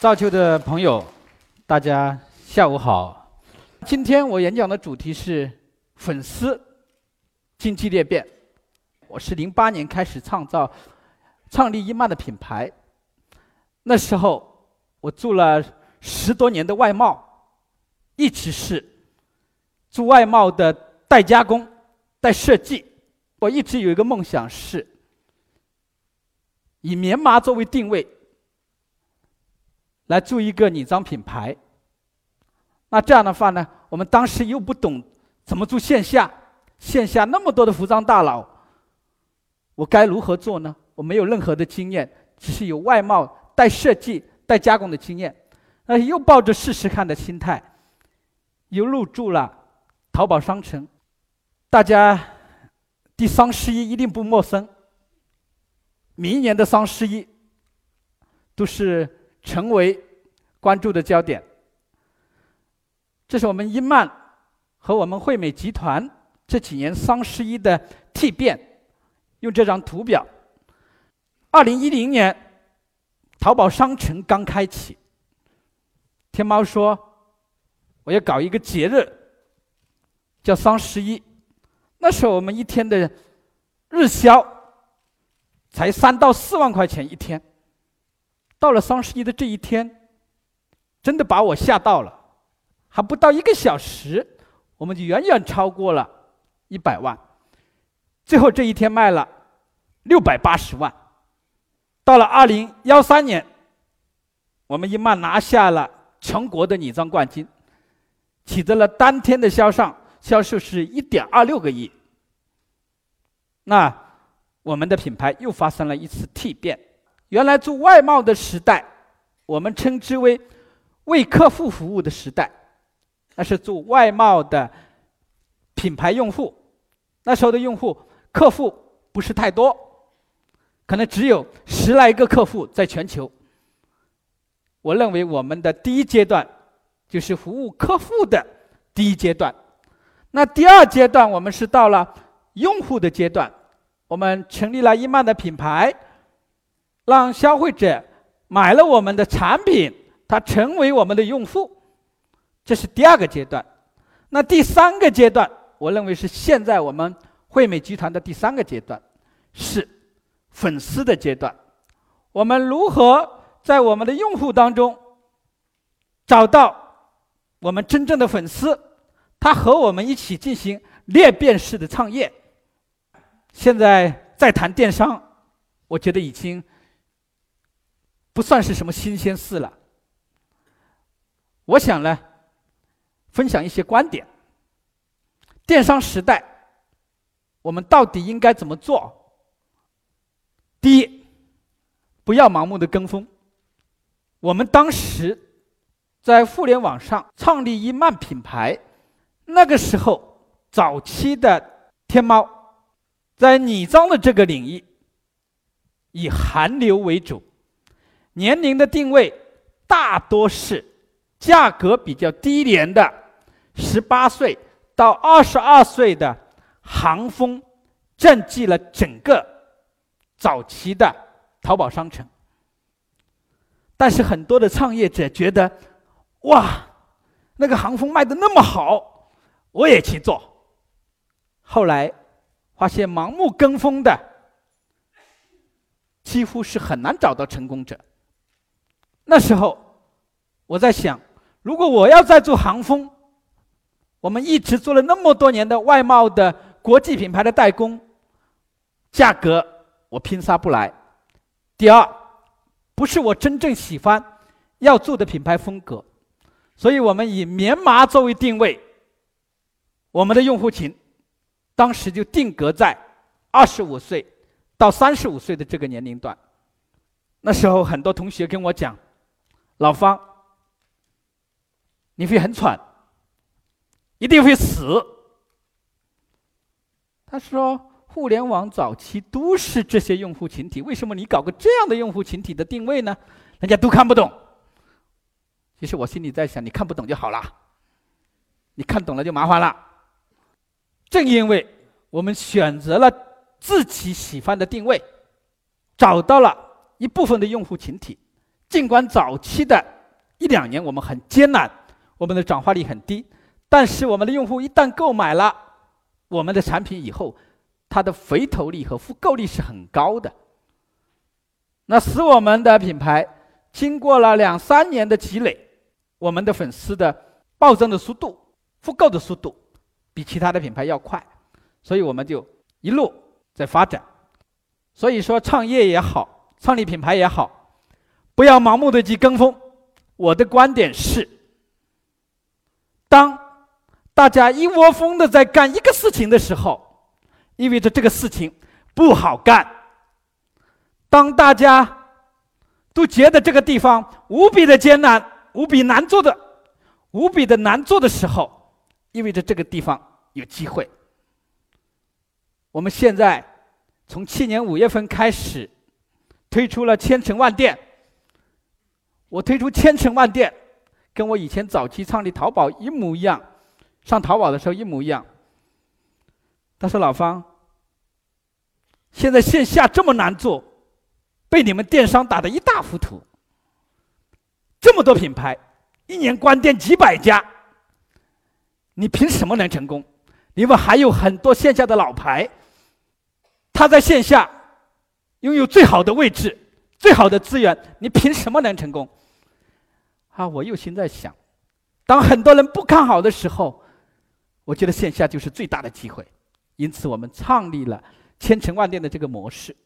造就的朋友，大家下午好。今天我演讲的主题是粉丝经济裂变。我是零八年开始创造、创立伊曼的品牌，那时候我做了十多年的外贸，一直是做外贸的代加工、代设计。我一直有一个梦想是以棉麻作为定位。来做一个女装品牌，那这样的话呢，我们当时又不懂怎么做线下，线下那么多的服装大佬，我该如何做呢？我没有任何的经验，只是有外贸、带设计、带加工的经验，那又抱着试试看的心态，又入驻了淘宝商城。大家对双十一一定不陌生，明年的双十一都是。成为关注的焦点。这是我们英曼和我们汇美集团这几年双十一的蜕变。用这张图表，二零一零年，淘宝商城刚开启，天猫说我要搞一个节日，叫双十一。那时候我们一天的日销才三到四万块钱一天。到了双十一的这一天，真的把我吓到了，还不到一个小时，我们就远远超过了一百万。最后这一天卖了六百八十万。到了二零幺三年，我们一曼拿下了全国的女装冠军，取得了当天的销上销售是一点二六个亿。那我们的品牌又发生了一次蜕变。原来做外贸的时代，我们称之为为客户服务的时代，那是做外贸的品牌用户。那时候的用户客户不是太多，可能只有十来个客户在全球。我认为我们的第一阶段就是服务客户的第一阶段。那第二阶段，我们是到了用户的阶段，我们成立了伊曼的品牌。让消费者买了我们的产品，他成为我们的用户，这是第二个阶段。那第三个阶段，我认为是现在我们惠美集团的第三个阶段，是粉丝的阶段。我们如何在我们的用户当中找到我们真正的粉丝，他和我们一起进行裂变式的创业？现在在谈电商，我觉得已经。不算是什么新鲜事了。我想呢，分享一些观点。电商时代，我们到底应该怎么做？第一，不要盲目的跟风。我们当时在互联网上创立一曼品牌，那个时候早期的天猫，在女装的这个领域，以韩流为主。年龄的定位大多是价格比较低廉的十八岁到二十二岁的韩风，占据了整个早期的淘宝商城。但是很多的创业者觉得，哇，那个韩风卖的那么好，我也去做。后来发现盲目跟风的几乎是很难找到成功者。那时候，我在想，如果我要再做航风，我们一直做了那么多年的外贸的国际品牌的代工，价格我拼杀不来。第二，不是我真正喜欢要做的品牌风格，所以我们以棉麻作为定位，我们的用户群当时就定格在二十五岁到三十五岁的这个年龄段。那时候很多同学跟我讲。老方，你会很喘，一定会死。他说：“互联网早期都是这些用户群体，为什么你搞个这样的用户群体的定位呢？人家都看不懂。”其实我心里在想，你看不懂就好了。你看懂了就麻烦了。正因为我们选择了自己喜欢的定位，找到了一部分的用户群体，尽管早期的一两年我们很艰难，我们的转化率很低，但是我们的用户一旦购买了我们的产品以后，它的回头率和复购率是很高的。那使我们的品牌经过了两三年的积累，我们的粉丝的暴增的速度、复购的速度比其他的品牌要快，所以我们就一路在发展。所以说，创业也好，创立品牌也好，不要盲目的去跟风。我的观点是，当大家一窝蜂的在干一个事情的时候，意味着这个事情不好干。当大家都觉得这个地方无比的艰难、无比难做的、无比的难做的时候，意味着这个地方有机会。我们现在从去年五月份开始推出了千城万店。我推出千城万店，跟我以前早期创立淘宝一模一样，上淘宝的时候一模一样。他说：“老方，现在线下这么难做。”被你们电商打得一塌糊涂，这么多品牌，一年关店几百家，你凭什么能成功？你们还有很多线下的老牌，他在线下拥有最好的位置、最好的资源，你凭什么能成功？啊，我又心在想，当很多人不看好的时候，我觉得线下就是最大的机会，因此我们创立了千城万店的这个模式。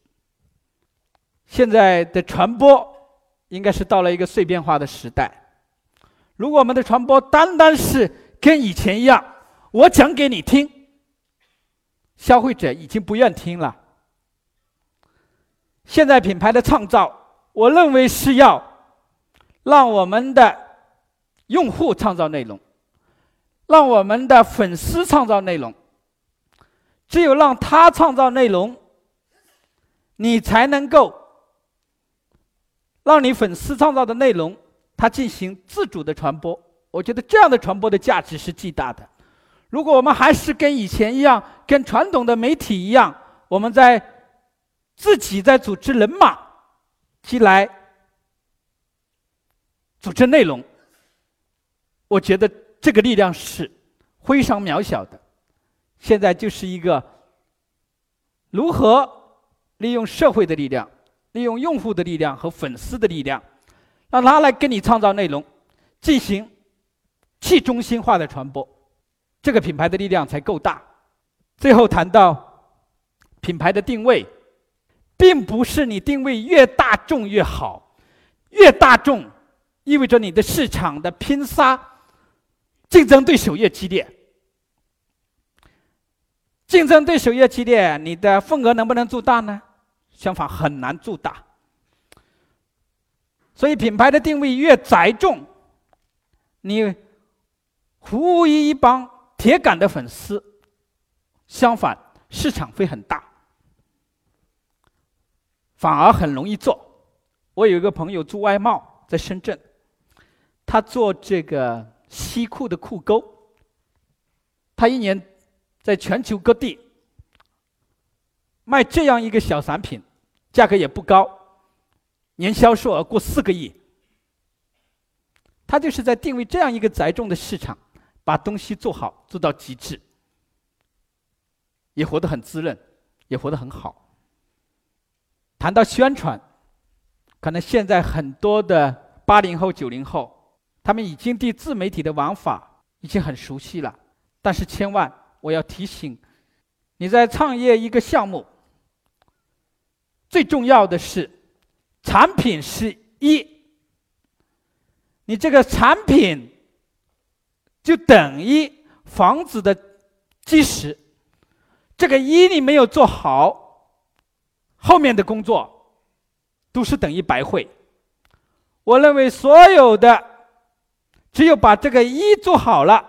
现在的传播应该是到了一个碎片化的时代。如果我们的传播单单是跟以前一样，我讲给你听，消费者已经不愿听了。现在品牌的创造，我认为是要让我们的用户创造内容，让我们的粉丝创造内容。只有让他创造内容，你才能够。让你粉丝创造的内容，它进行自主的传播，我觉得这样的传播的价值是巨大的。如果我们还是跟以前一样，跟传统的媒体一样，我们在自己在组织人马，去来组织内容，我觉得这个力量是非常渺小的。现在就是一个如何利用社会的力量。利用用户的力量和粉丝的力量，让他来给你创造内容，进行去中心化的传播，这个品牌的力量才够大。最后谈到品牌的定位，并不是你定位越大众越好，越大众意味着你的市场的拼杀，竞争对手越激烈，竞争对手越激烈，你的份额能不能做大呢？相反，很难做大。所以，品牌的定位越窄众，你服务于一帮铁杆的粉丝；相反，市场会很大，反而很容易做。我有一个朋友做外贸，在深圳，他做这个西裤的裤钩，他一年在全球各地。卖这样一个小产品，价格也不高，年销售额过四个亿。他就是在定位这样一个宅众的市场，把东西做好做到极致，也活得很滋润，也活得很好。谈到宣传，可能现在很多的八零后、九零后，他们已经对自媒体的玩法已经很熟悉了。但是千万我要提醒，你在创业一个项目。最重要的是，产品是一，你这个产品就等于房子的基石，这个一你没有做好，后面的工作都是等于白费。我认为所有的，只有把这个一做好了，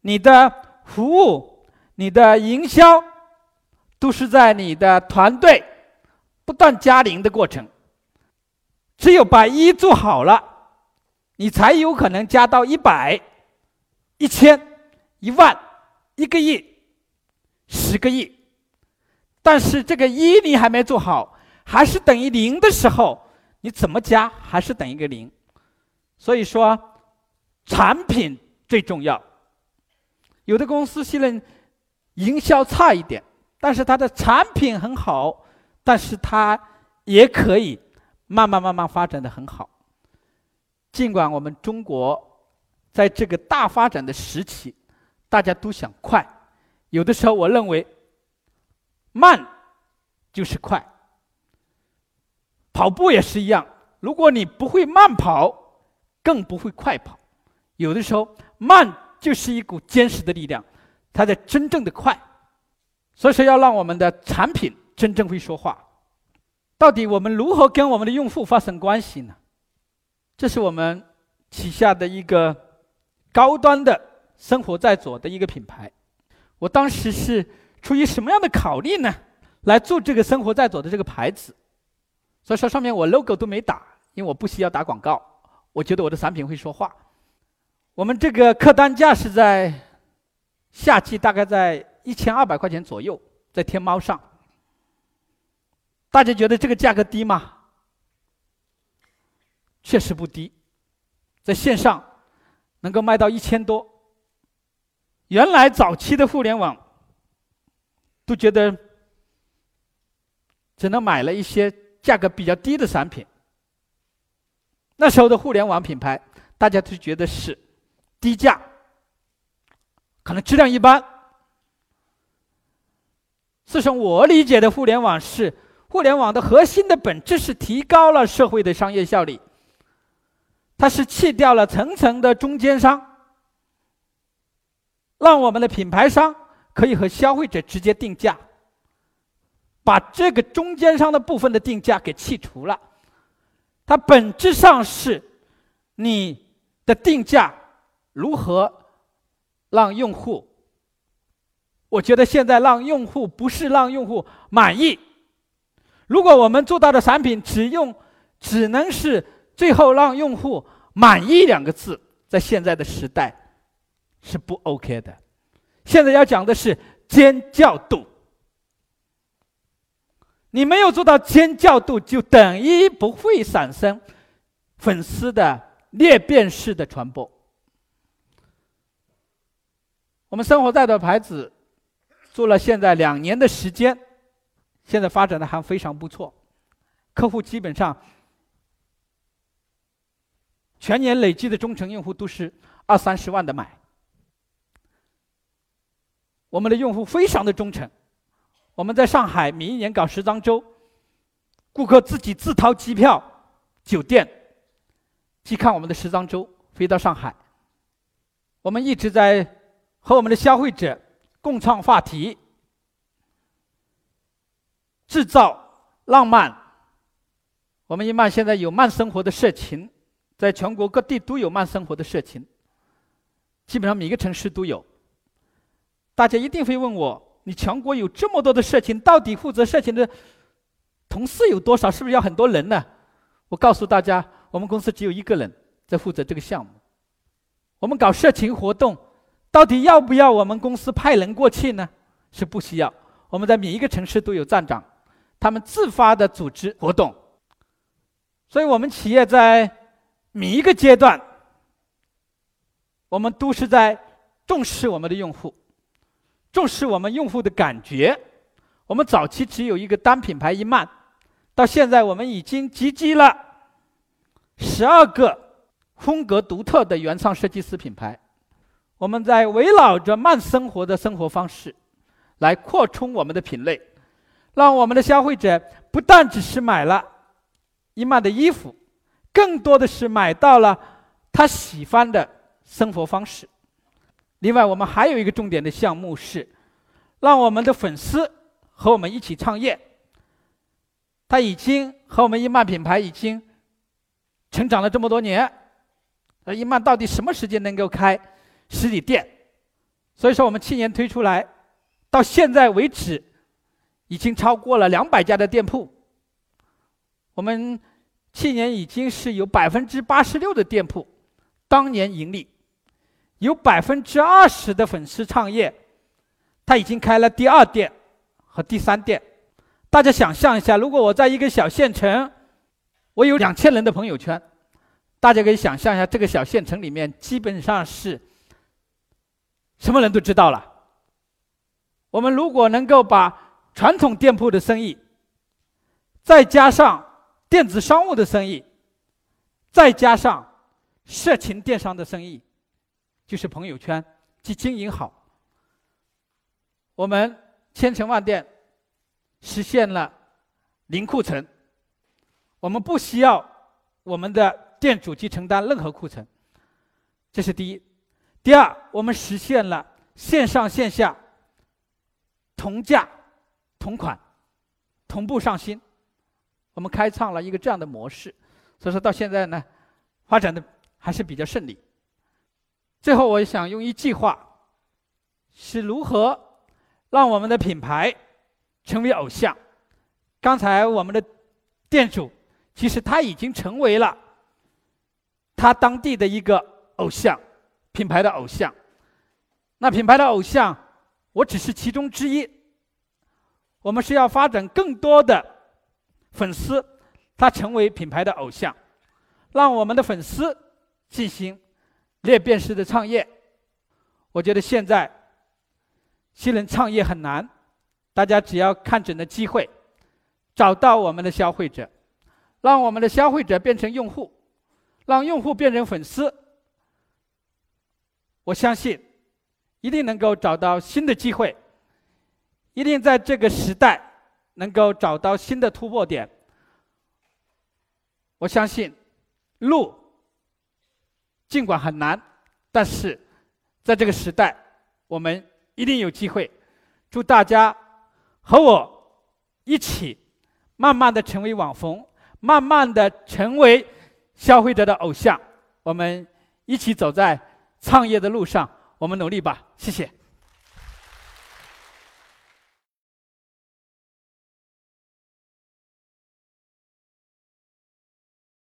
你的服务、你的营销，都是在你的团队。不断加零的过程，只有把一做好了，你才有可能加到一百，一千、一万、一个亿、十个亿。但是这个一你还没做好，还是等于零的时候，你怎么加还是等于个零。所以说，产品最重要。有的公司虽然营销差一点，但是它的产品很好，但是它也可以慢慢慢慢发展的很好。尽管我们中国在这个大发展的时期，大家都想快，有的时候我认为慢就是快。跑步也是一样，如果你不会慢跑，更不会快跑。有的时候慢就是一股坚实的力量，它在真正的快。所以说，要让我们的产品真正会说话。到底我们如何跟我们的用户发生关系呢？这是我们旗下的一个高端的生活在左的一个品牌。我当时是出于什么样的考虑呢？来做这个生活在左的这个牌子。所以说上面我 logo 都没打，因为我不需要打广告。我觉得我的产品会说话。我们这个客单价是在夏季大概在一千二百块钱左右，在天猫上。大家觉得这个价格低吗？确实不低，在线上能够卖到一千多。原来早期的互联网都觉得只能买了一些价格比较低的产品。那时候的互联网品牌，大家都觉得是低价，可能质量一般。自从我理解的互联网是，互联网的核心的本质是提高了社会的商业效率。它是去掉了层层的中间商，让我们的品牌商可以和消费者直接定价，把这个中间商的部分的定价给去除了。它本质上是你的定价如何让用户？我觉得现在让用户不是让用户满意。如果我们做到的产品只用，只能是。最后让用户满意两个字，在现在的时代是不 OK 的。现在要讲的是尖叫度，你没有做到尖叫度，就等于不会产生粉丝的裂变式的传播。我们生活在的牌子做了现在两年的时间，现在发展的还非常不错，客户基本上。全年累计的忠诚用户都是二三十万的买，我们的用户非常的忠诚。我们在上海每一年搞时装周，顾客自己自掏机票、酒店去看我们的时装周，飞到上海。我们一直在和我们的消费者共创话题，制造浪漫。我们一慢现在有慢生活的社群。在全国各地都有慢生活的社群，基本上每个城市都有。大家一定会问我：你全国有这么多的社群，到底负责社群的同事有多少？是不是要很多人呢？我告诉大家，我们公司只有一个人在负责这个项目。我们搞社群活动，到底要不要我们公司派人过去呢？是不需要。我们在每一个城市都有站长，他们自发的组织活动。所以我们企业在。每一个阶段，我们都是在重视我们的用户，重视我们用户的感觉。我们早期只有一个单品牌一曼，到现在我们已经集结了十二个风格独特的原创设计师品牌。我们在围绕着慢生活的生活方式，来扩充我们的品类，让我们的消费者不但只是买了伊曼的衣服。更多的是买到了他喜欢的生活方式。另外，我们还有一个重点的项目是，让我们的粉丝和我们一起创业。他已经和我们伊曼品牌已经成长了这么多年，那伊曼到底什么时间能够开实体店？所以说，我们去年推出来，到现在为止，已经超过了两百家的店铺。我们。去年已经是有百分之八十六的店铺当年盈利，有百分之二十的粉丝创业，他已经开了第二店和第三店。大家想象一下，如果我在一个小县城，我有两千人的朋友圈，大家可以想象一下，这个小县城里面基本上是什么人都知道了。我们如果能够把传统店铺的生意，再加上电子商务的生意，再加上色情电商的生意，就是朋友圈，去经营好，我们千城万店实现了零库存。我们不需要我们的店主去承担任何库存，这是第一。第二，我们实现了线上线下同价同款同步上新。我们开创了一个这样的模式，所以说到现在呢，发展的还是比较顺利。最后，我想用一句话，是如何让我们的品牌成为偶像。刚才我们的店主其实他已经成为了他当地的一个偶像，品牌的偶像。那品牌的偶像，我只是其中之一。我们是要发展更多的。粉丝，他成为品牌的偶像，让我们的粉丝进行裂变式的创业。我觉得现在新人创业很难，大家只要看准了机会，找到我们的消费者，让我们的消费者变成用户，让用户变成粉丝，我相信一定能够找到新的机会，一定在这个时代。能够找到新的突破点，我相信路尽管很难，但是在这个时代，我们一定有机会。祝大家和我一起，慢慢的成为网红，慢慢的成为消费者的偶像。我们一起走在创业的路上，我们努力吧！谢谢。